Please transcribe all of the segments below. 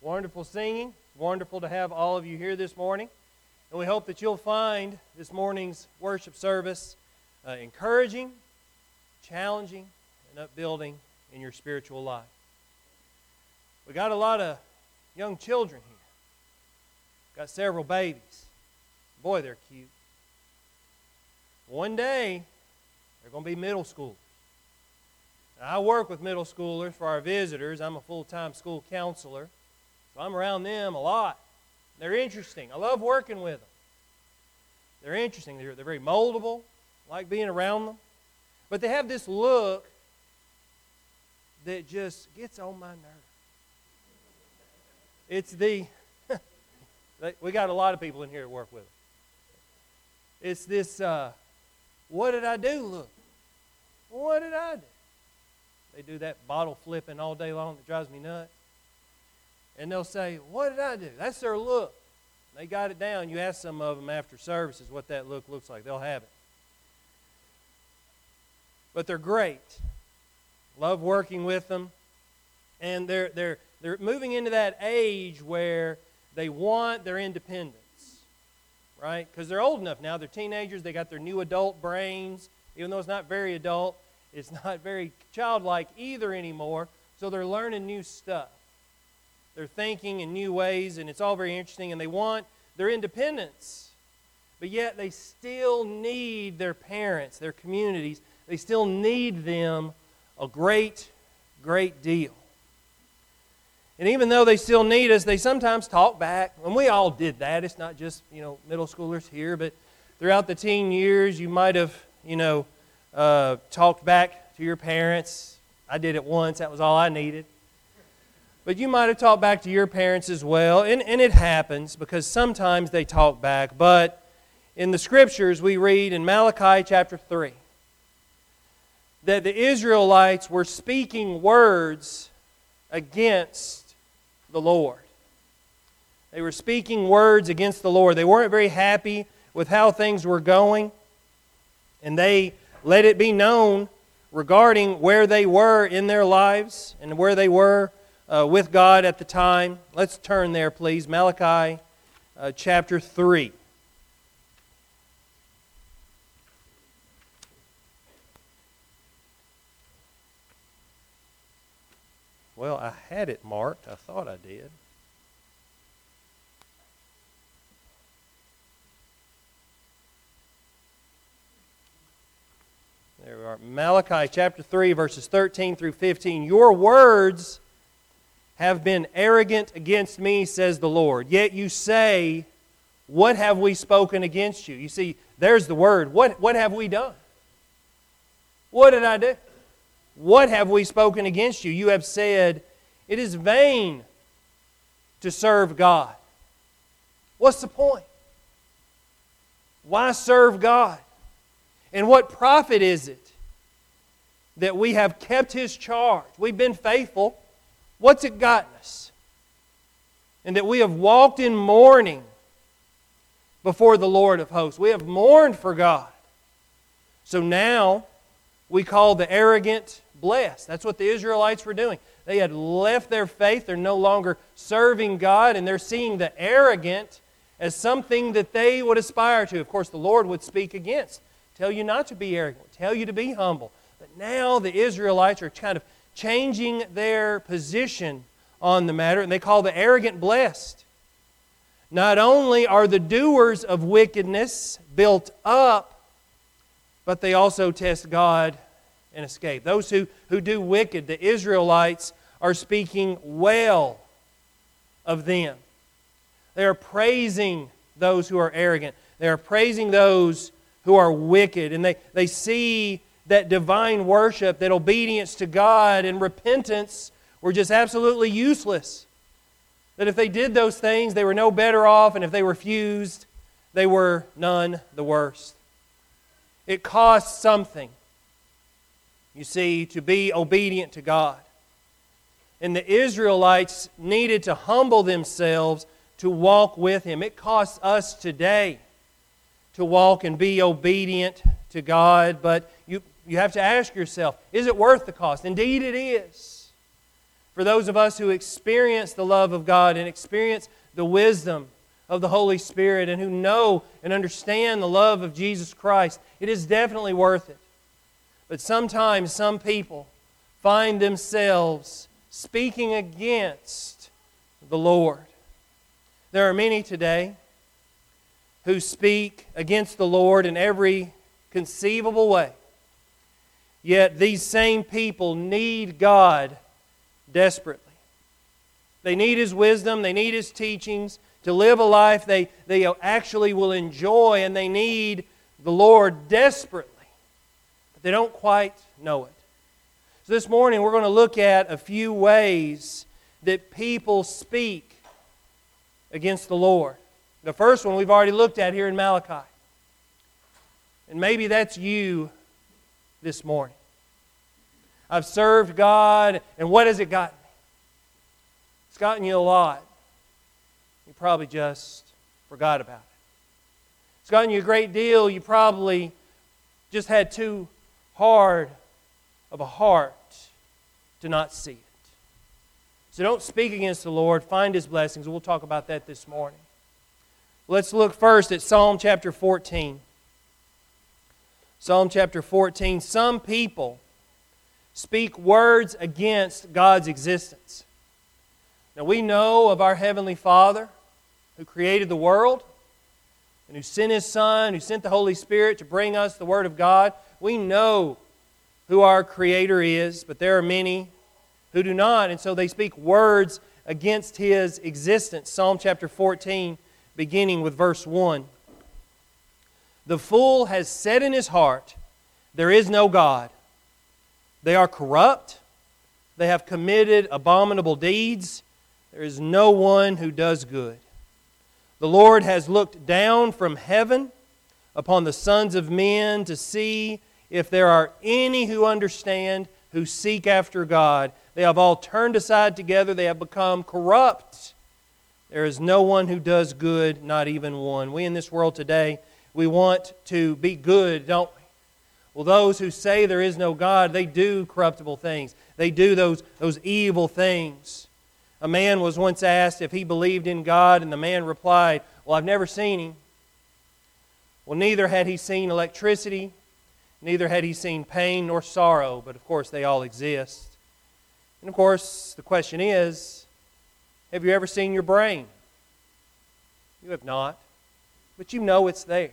Wonderful singing. Wonderful to have all of you here this morning. And we hope that you'll find this morning's worship service uh, encouraging, challenging, and upbuilding in your spiritual life. We got a lot of young children here. Got several babies. Boy, they're cute. One day, they're going to be middle schoolers. I work with middle schoolers for our visitors. I'm a full time school counselor. So I'm around them a lot. They're interesting. I love working with them. They're interesting. They're, they're very moldable. I like being around them. But they have this look that just gets on my nerve. It's the, we got a lot of people in here to work with. It's this, uh, what did I do look? What did I do? They do that bottle flipping all day long that drives me nuts. And they'll say, What did I do? That's their look. They got it down. You ask some of them after services what that look looks like, they'll have it. But they're great. Love working with them. And they're, they're, they're moving into that age where they want their independence, right? Because they're old enough now. They're teenagers. They got their new adult brains, even though it's not very adult. It's not very childlike either anymore, so they're learning new stuff. They're thinking in new ways, and it's all very interesting, and they want their independence. But yet they still need their parents, their communities. They still need them a great, great deal. And even though they still need us, they sometimes talk back. And we all did that. It's not just, you know, middle schoolers here, but throughout the teen years, you might have, you know, uh, talked back to your parents. I did it once, that was all I needed. But you might have talked back to your parents as well, and, and it happens because sometimes they talk back. But in the scriptures, we read in Malachi chapter 3 that the Israelites were speaking words against the Lord. They were speaking words against the Lord. They weren't very happy with how things were going, and they let it be known regarding where they were in their lives and where they were uh, with God at the time. Let's turn there, please. Malachi uh, chapter 3. Well, I had it marked. I thought I did. There we are. Malachi chapter 3, verses 13 through 15. Your words have been arrogant against me, says the Lord. Yet you say, What have we spoken against you? You see, there's the word. What, what have we done? What did I do? What have we spoken against you? You have said, It is vain to serve God. What's the point? Why serve God? And what profit is it that we have kept His charge? We've been faithful. What's it gotten us? And that we have walked in mourning before the Lord of hosts. We have mourned for God. So now we call the arrogant blessed. That's what the Israelites were doing. They had left their faith. They're no longer serving God, and they're seeing the arrogant as something that they would aspire to. Of course, the Lord would speak against tell you not to be arrogant, tell you to be humble. But now the Israelites are kind of changing their position on the matter, and they call the arrogant blessed. Not only are the doers of wickedness built up, but they also test God and escape. Those who, who do wicked, the Israelites, are speaking well of them. They are praising those who are arrogant. They are praising those who are wicked. And they, they see that divine worship, that obedience to God and repentance were just absolutely useless. That if they did those things, they were no better off, and if they refused, they were none the worse. It costs something, you see, to be obedient to God. And the Israelites needed to humble themselves to walk with Him. It costs us today to walk and be obedient to God, but you, you have to ask yourself is it worth the cost? Indeed, it is. for those of us who experience the love of God and experience the wisdom of the Holy Spirit and who know and understand the love of Jesus Christ, it is definitely worth it. But sometimes some people find themselves speaking against the Lord. There are many today who speak against the Lord in every conceivable way. Yet these same people need God desperately. They need His wisdom, they need His teachings to live a life they, they actually will enjoy, and they need the Lord desperately. But they don't quite know it. So this morning we're going to look at a few ways that people speak against the Lord. The first one we've already looked at here in Malachi. And maybe that's you this morning. I've served God, and what has it gotten me? It's gotten you a lot. You probably just forgot about it. It's gotten you a great deal. You probably just had too hard of a heart to not see it. So don't speak against the Lord. Find His blessings. We'll talk about that this morning. Let's look first at Psalm chapter 14. Psalm chapter 14. Some people speak words against God's existence. Now we know of our Heavenly Father who created the world and who sent His Son, who sent the Holy Spirit to bring us the Word of God. We know who our Creator is, but there are many who do not, and so they speak words against His existence. Psalm chapter 14, beginning with verse 1. The fool has said in his heart, There is no God. They are corrupt. They have committed abominable deeds. There is no one who does good. The Lord has looked down from heaven upon the sons of men to see if there are any who understand, who seek after God. They have all turned aside together, they have become corrupt. There is no one who does good, not even one. We in this world today, we want to be good, don't we? Well, those who say there is no God, they do corruptible things. They do those, those evil things. A man was once asked if he believed in God, and the man replied, Well, I've never seen him. Well, neither had he seen electricity, neither had he seen pain nor sorrow, but of course they all exist. And of course, the question is have you ever seen your brain? You have not, but you know it's there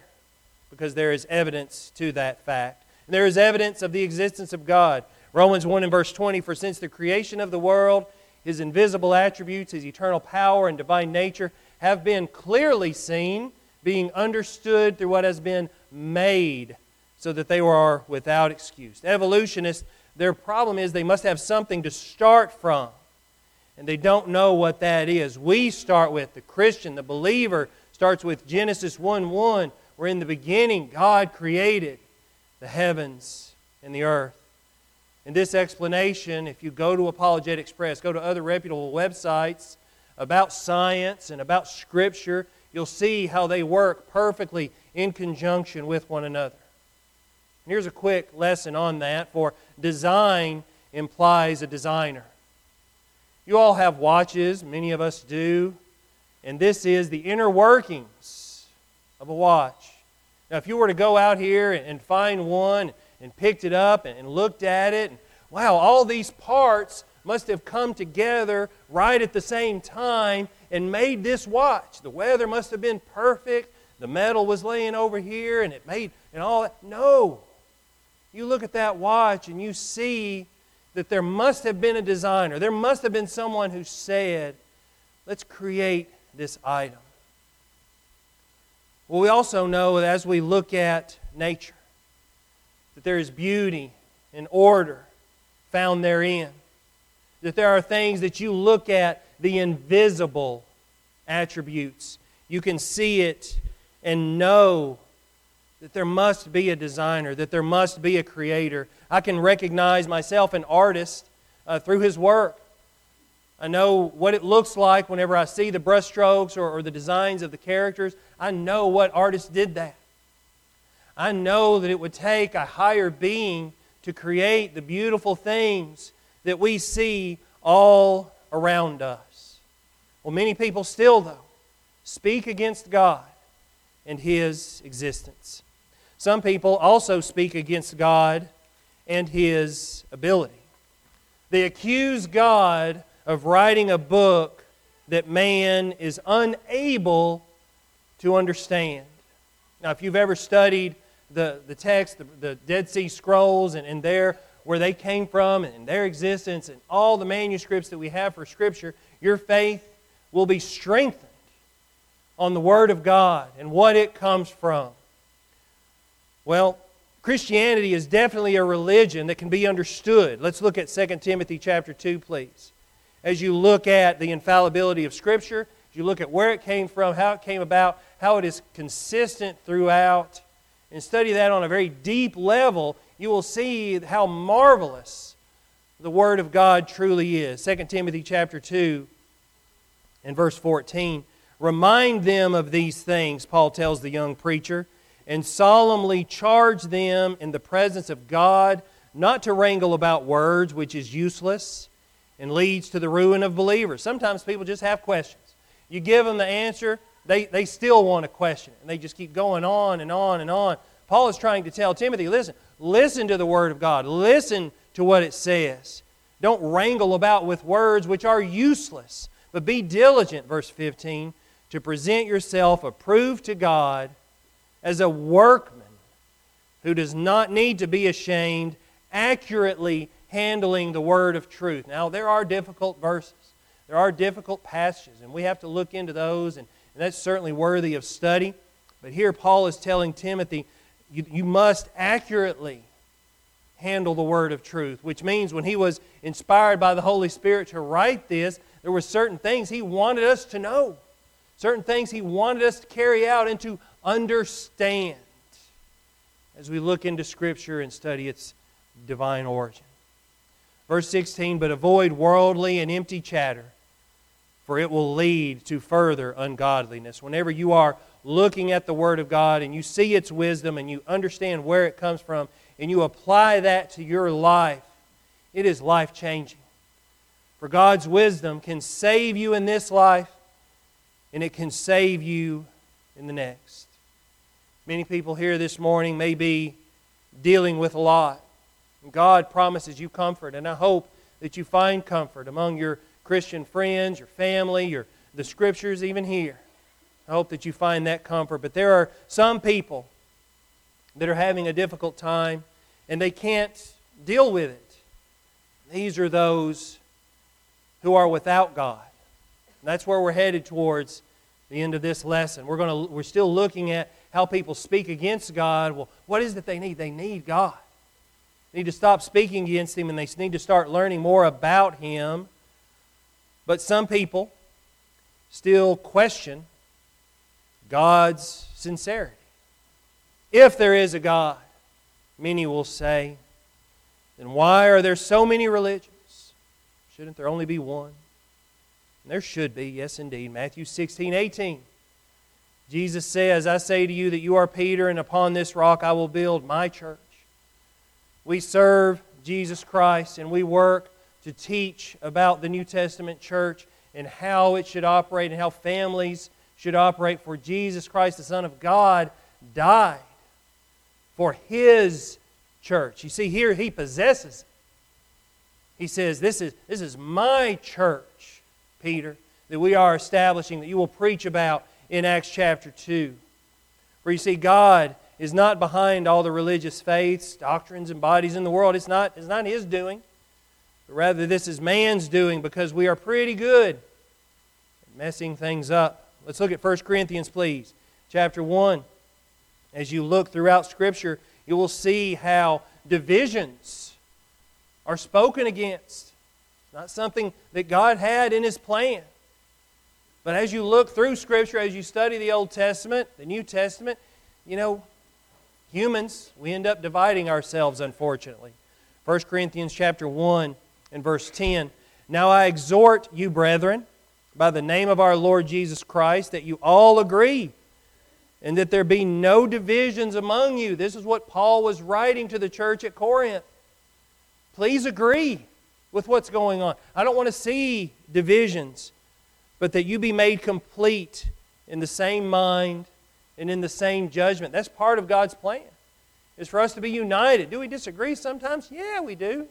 because there is evidence to that fact. And there is evidence of the existence of God. Romans 1 and verse 20 For since the creation of the world, his invisible attributes, his eternal power and divine nature have been clearly seen, being understood through what has been made, so that they are without excuse. Evolutionists, their problem is they must have something to start from, and they don't know what that is. We start with, the Christian, the believer, starts with Genesis 1 1, where in the beginning God created the heavens and the earth. In this explanation, if you go to Apologetics Press, go to other reputable websites about science and about Scripture, you'll see how they work perfectly in conjunction with one another. And here's a quick lesson on that for design implies a designer. You all have watches, many of us do, and this is the inner workings of a watch. Now, if you were to go out here and find one and picked it up and looked at it. Wow, all these parts must have come together right at the same time and made this watch. The weather must have been perfect. The metal was laying over here and it made and all that. No. You look at that watch and you see that there must have been a designer. There must have been someone who said, let's create this item. Well, we also know that as we look at nature, that there is beauty and order found therein. That there are things that you look at, the invisible attributes. You can see it and know that there must be a designer, that there must be a creator. I can recognize myself an artist uh, through his work. I know what it looks like whenever I see the brushstrokes or, or the designs of the characters. I know what artist did that. I know that it would take a higher being to create the beautiful things that we see all around us. Well, many people still, though, speak against God and His existence. Some people also speak against God and His ability. They accuse God of writing a book that man is unable to understand. Now, if you've ever studied the, the text, the, the Dead Sea Scrolls, and, and there where they came from and their existence, and all the manuscripts that we have for Scripture, your faith will be strengthened on the Word of God and what it comes from. Well, Christianity is definitely a religion that can be understood. Let's look at 2 Timothy chapter 2, please. As you look at the infallibility of Scripture, as you look at where it came from, how it came about, how it is consistent throughout, and study that on a very deep level, you will see how marvelous the Word of God truly is. 2 Timothy chapter 2 and verse 14. Remind them of these things, Paul tells the young preacher, and solemnly charge them in the presence of God not to wrangle about words, which is useless and leads to the ruin of believers. Sometimes people just have questions. You give them the answer, they, they still want to question it, and they just keep going on and on and on. Paul is trying to tell Timothy listen, listen to the Word of God, listen to what it says. Don't wrangle about with words which are useless, but be diligent, verse 15 to present yourself approved to God as a workman who does not need to be ashamed, accurately handling the word of truth. Now, there are difficult verses, there are difficult passages, and we have to look into those, and, and that's certainly worthy of study. But here, Paul is telling Timothy, you, you must accurately handle the word of truth, which means when he was inspired by the Holy Spirit to write this, there were certain things he wanted us to know certain things He wanted us to carry out and to understand as we look into Scripture and study its divine origin. Verse 16, but avoid worldly and empty chatter, for it will lead to further ungodliness. Whenever you are looking at the Word of God and you see its wisdom and you understand where it comes from and you apply that to your life, it is life changing. For God's wisdom can save you in this life and it can save you in the next. Many people here this morning may be dealing with a lot. God promises you comfort, and I hope that you find comfort among your Christian friends, your family, your, the scriptures, even here. I hope that you find that comfort. But there are some people that are having a difficult time and they can't deal with it. These are those who are without God. And that's where we're headed towards the end of this lesson. We're, to, we're still looking at how people speak against God. Well, what is it they need? They need God. Need to stop speaking against Him and they need to start learning more about Him. But some people still question God's sincerity. If there is a God, many will say, then why are there so many religions? Shouldn't there only be one? there should be, yes, indeed. Matthew 16, 18. Jesus says, I say to you that you are Peter, and upon this rock I will build my church. We serve Jesus Christ, and we work to teach about the New Testament church and how it should operate and how families should operate. For Jesus Christ, the Son of God, died for His church. You see, here He possesses it. He says, This is, this is my church. Peter, that we are establishing, that you will preach about in Acts chapter 2. For you see, God is not behind all the religious faiths, doctrines, and bodies in the world. It's not, it's not His doing. But rather, this is man's doing because we are pretty good at messing things up. Let's look at 1 Corinthians, please, chapter 1. As you look throughout Scripture, you will see how divisions are spoken against It's not something that God had in His plan. But as you look through Scripture, as you study the Old Testament, the New Testament, you know, humans, we end up dividing ourselves, unfortunately. 1 Corinthians chapter 1 and verse 10. Now I exhort you, brethren, by the name of our Lord Jesus Christ, that you all agree and that there be no divisions among you. This is what Paul was writing to the church at Corinth. Please agree with what's going on. I don't want to see divisions, but that you be made complete in the same mind and in the same judgment. That's part of God's plan. Is for us to be united. Do we disagree sometimes? Yeah, we do.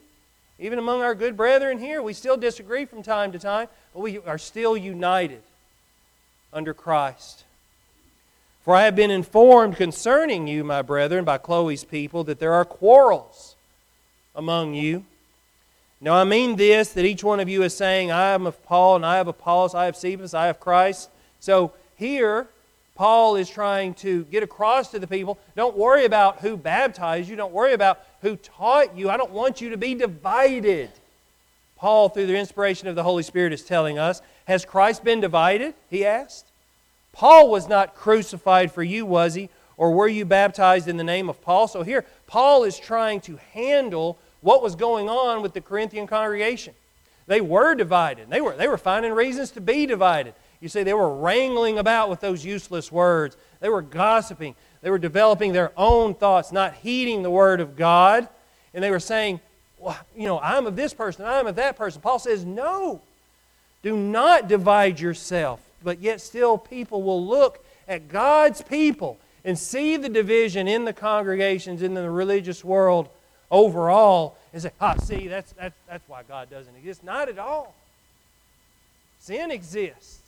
Even among our good brethren here, we still disagree from time to time, but we are still united under Christ. For I have been informed concerning you, my brethren, by Chloe's people, that there are quarrels among you. Now I mean this that each one of you is saying, I am of Paul, and I have Apollos, I have Cephas, I have Christ. So here, Paul is trying to get across to the people don't worry about who baptized you, don't worry about who taught you. I don't want you to be divided. Paul, through the inspiration of the Holy Spirit, is telling us Has Christ been divided? He asked. Paul was not crucified for you, was he? Or were you baptized in the name of Paul? So here, Paul is trying to handle what was going on with the Corinthian congregation. They were divided. They were, they were finding reasons to be divided. You see, they were wrangling about with those useless words. They were gossiping. They were developing their own thoughts, not heeding the Word of God. And they were saying, well, you know, I'm of this person, I'm of that person. Paul says, no. Do not divide yourself. But yet, still, people will look at God's people and see the division in the congregations, in the religious world overall and say, ah, see, that's, that's, that's why God doesn't exist. Not at all. Sin exists.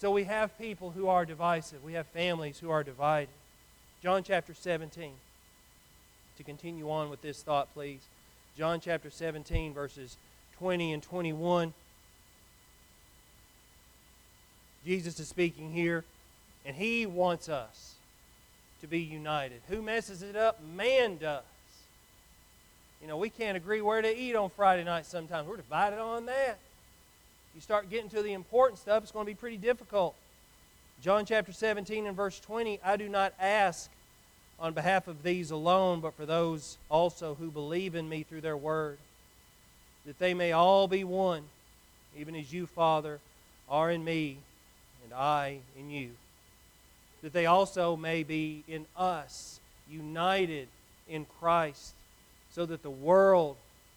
So we have people who are divisive. We have families who are divided. John chapter 17. To continue on with this thought, please. John chapter 17, verses 20 and 21. Jesus is speaking here, and he wants us to be united. Who messes it up? Man does. You know, we can't agree where to eat on Friday night sometimes. We're divided on that. You start getting to the important stuff, it's going to be pretty difficult. John chapter 17 and verse 20 I do not ask on behalf of these alone, but for those also who believe in me through their word, that they may all be one, even as you, Father, are in me, and I in you. That they also may be in us, united in Christ so that the world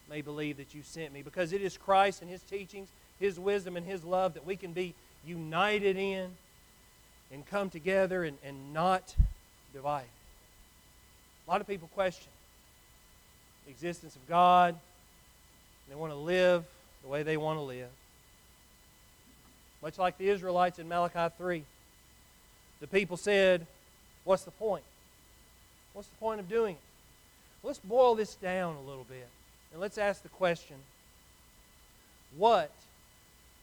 may believe that you sent me. Because it is Christ and His teachings, His wisdom, and His love that we can be united in and come together and, and not divide. A lot of people question the existence of God. They want to live the way they want to live. Much like the Israelites in Malachi 3. The people said, What's the point? What's the point of doing it? Let's boil this down a little bit and let's ask the question what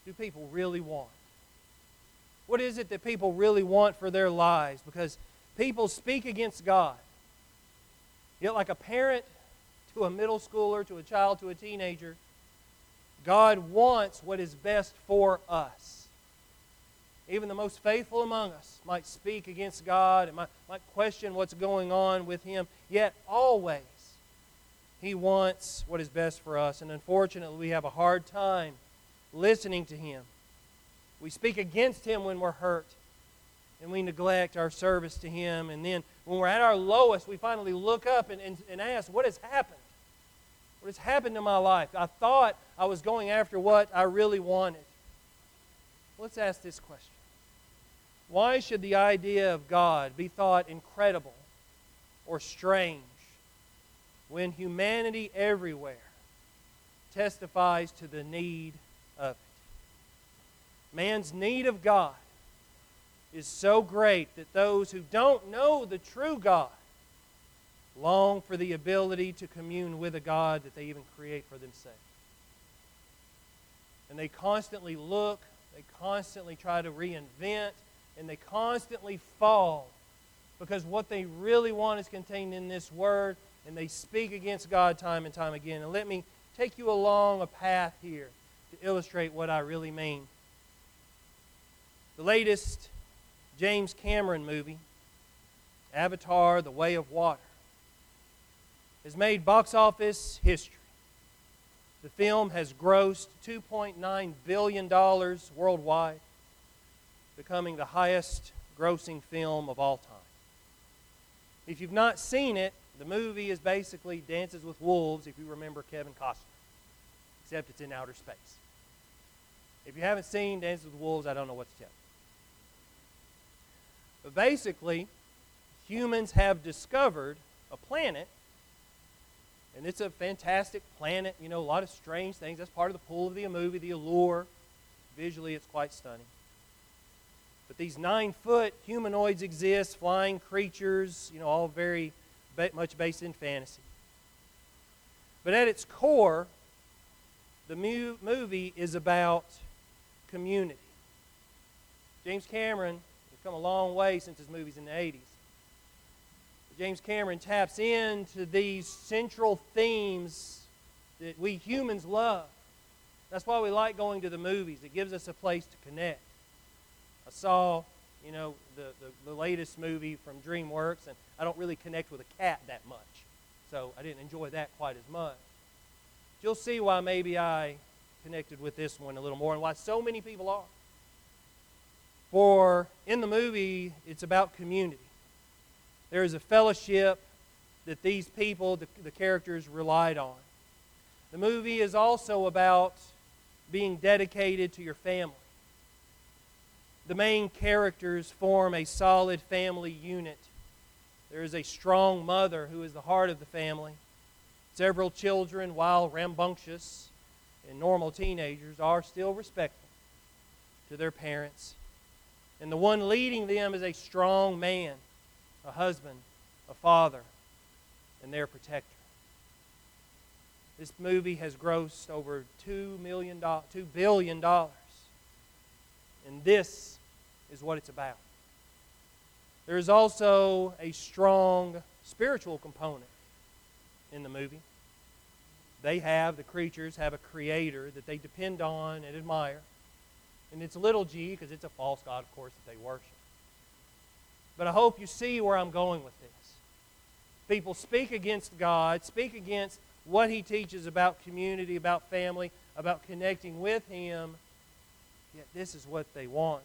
do people really want? What is it that people really want for their lives? Because people speak against God. Yet, like a parent to a middle schooler, to a child, to a teenager, God wants what is best for us. Even the most faithful among us might speak against God and might, might question what's going on with Him, yet always he wants what is best for us. And unfortunately, we have a hard time listening to Him. We speak against Him when we're hurt, and we neglect our service to Him. And then when we're at our lowest, we finally look up and, and, and ask, What has happened? What has happened in my life? I thought I was going after what I really wanted. Let's ask this question Why should the idea of God be thought incredible or strange? when humanity everywhere testifies to the need of it. Man's need of God is so great that those who don't know the true God long for the ability to commune with a God that they even create for themselves. And they constantly look, they constantly try to reinvent, and they constantly fall because what they really want is contained in this word and they speak against God time and time again. And let me take you along a path here to illustrate what I really mean. The latest James Cameron movie, Avatar The Way of Water, has made box office history. The film has grossed $2.9 billion worldwide, becoming the highest grossing film of all time. If you've not seen it, the movie is basically Dances with Wolves, if you remember Kevin Costner. except it's in outer space. If you haven't seen Dances with Wolves, I don't know what to tell you. But basically, humans have discovered a planet, and it's a fantastic planet. You know, a lot of strange things. That's part of the pull of the movie, the allure. Visually, it's quite stunning. But these nine foot humanoids exist, flying creatures, you know, all very much based in fantasy. But at its core, the movie is about community. James Cameron has come a long way since his movies in the 80s. James Cameron taps into these central themes that we humans love. That's why we like going to the movies. It gives us a place to connect. I saw, you know, the, the, the latest movie from DreamWorks, and I don't really connect with a cat that much. So I didn't enjoy that quite as much. You'll see why maybe I connected with this one a little more and why so many people are. For in the movie, it's about community. There is a fellowship that these people, the, the characters, relied on. The movie is also about being dedicated to your family. The main characters form a solid family unit. There is a strong mother who is the heart of the family. Several children, while rambunctious and normal teenagers, are still respectful to their parents. And the one leading them is a strong man, a husband, a father, and their protector. This movie has grossed over $2, million, $2 billion. And this is what it's about. There is also a strong spiritual component in the movie. They have, the creatures have a creator that they depend on and admire. And it's little g because it's a false god, of course, that they worship. But I hope you see where I'm going with this. People speak against God, speak against what He teaches about community, about family, about connecting with Him, yet this is what they want.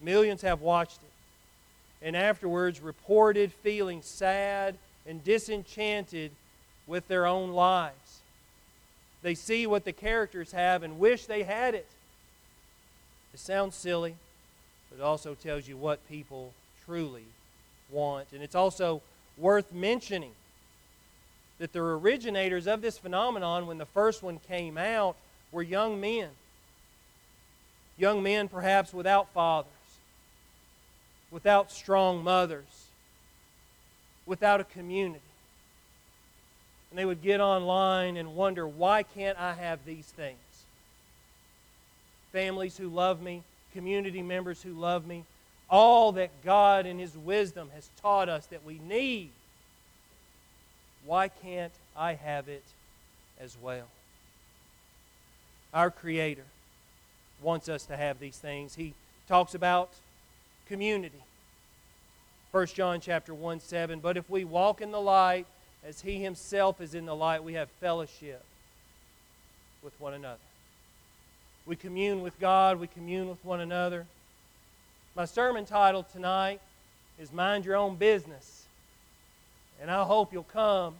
Millions have watched it, and afterwards reported feeling sad and disenchanted with their own lives. They see what the characters have and wish they had it. It sounds silly, but it also tells you what people truly want. And it's also worth mentioning that the originators of this phenomenon, when the first one came out, were young men. Young men, perhaps without fathers, without strong mothers, without a community and they would get online and wonder, why can't I have these things? Families who love me, community members who love me, all that God in His wisdom has taught us that we need. Why can't I have it as well? Our Creator wants us to have these things. He talks about community. 1 John chapter 1 7. But if we walk in the light as he himself is in the light, we have fellowship with one another. We commune with God, we commune with one another. My sermon title tonight is Mind Your Own Business. And I hope you'll come,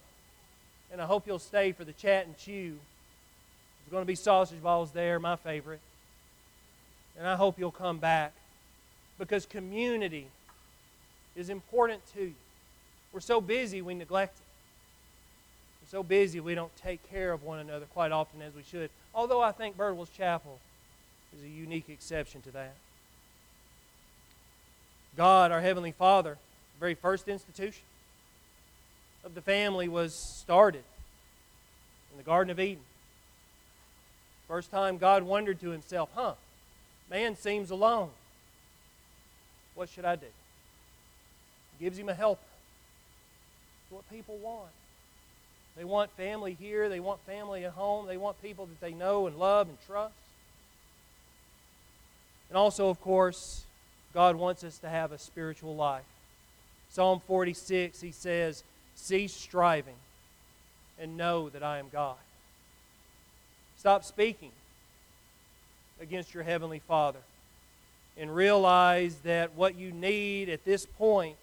and I hope you'll stay for the chat and chew. There's going to be sausage balls there, my favorite. And I hope you'll come back because community is important to you. We're so busy, we neglect it so busy we don't take care of one another quite often as we should. Although I think Birdwell's Chapel is a unique exception to that. God, our Heavenly Father, the very first institution of the family was started in the Garden of Eden. First time God wondered to himself, huh, man seems alone. What should I do? He gives him a helper. It's what people want. They want family here. They want family at home. They want people that they know and love and trust. And also, of course, God wants us to have a spiritual life. Psalm 46, he says, Cease striving and know that I am God. Stop speaking against your Heavenly Father and realize that what you need at this point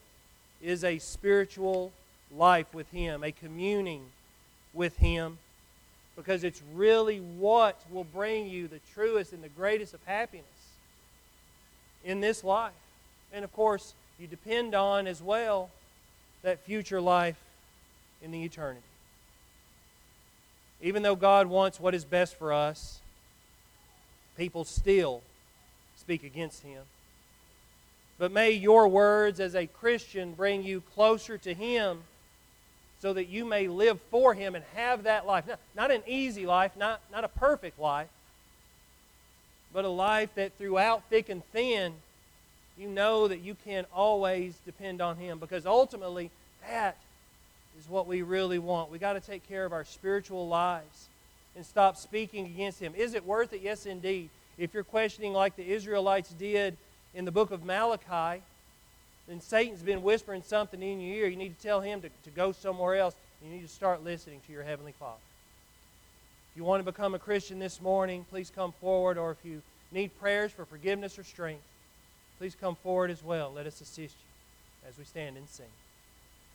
is a spiritual life with Him, a communing with Him. because it's really what will bring you the truest and the greatest of happiness in this life. And of course, you depend on as well that future life in the eternity. Even though God wants what is best for us, people still speak against Him. But may your words as a Christian bring you closer to Him so that you may live for Him and have that life. Not, not an easy life, not, not a perfect life, but a life that throughout thick and thin, you know that you can always depend on Him because ultimately that is what we really want. we got to take care of our spiritual lives and stop speaking against Him. Is it worth it? Yes, indeed. If you're questioning like the Israelites did in the book of Malachi, then Satan's been whispering something in your ear. You need to tell him to, to go somewhere else. You need to start listening to your Heavenly Father. If you want to become a Christian this morning, please come forward. Or if you need prayers for forgiveness or strength, please come forward as well. Let us assist you as we stand and sing.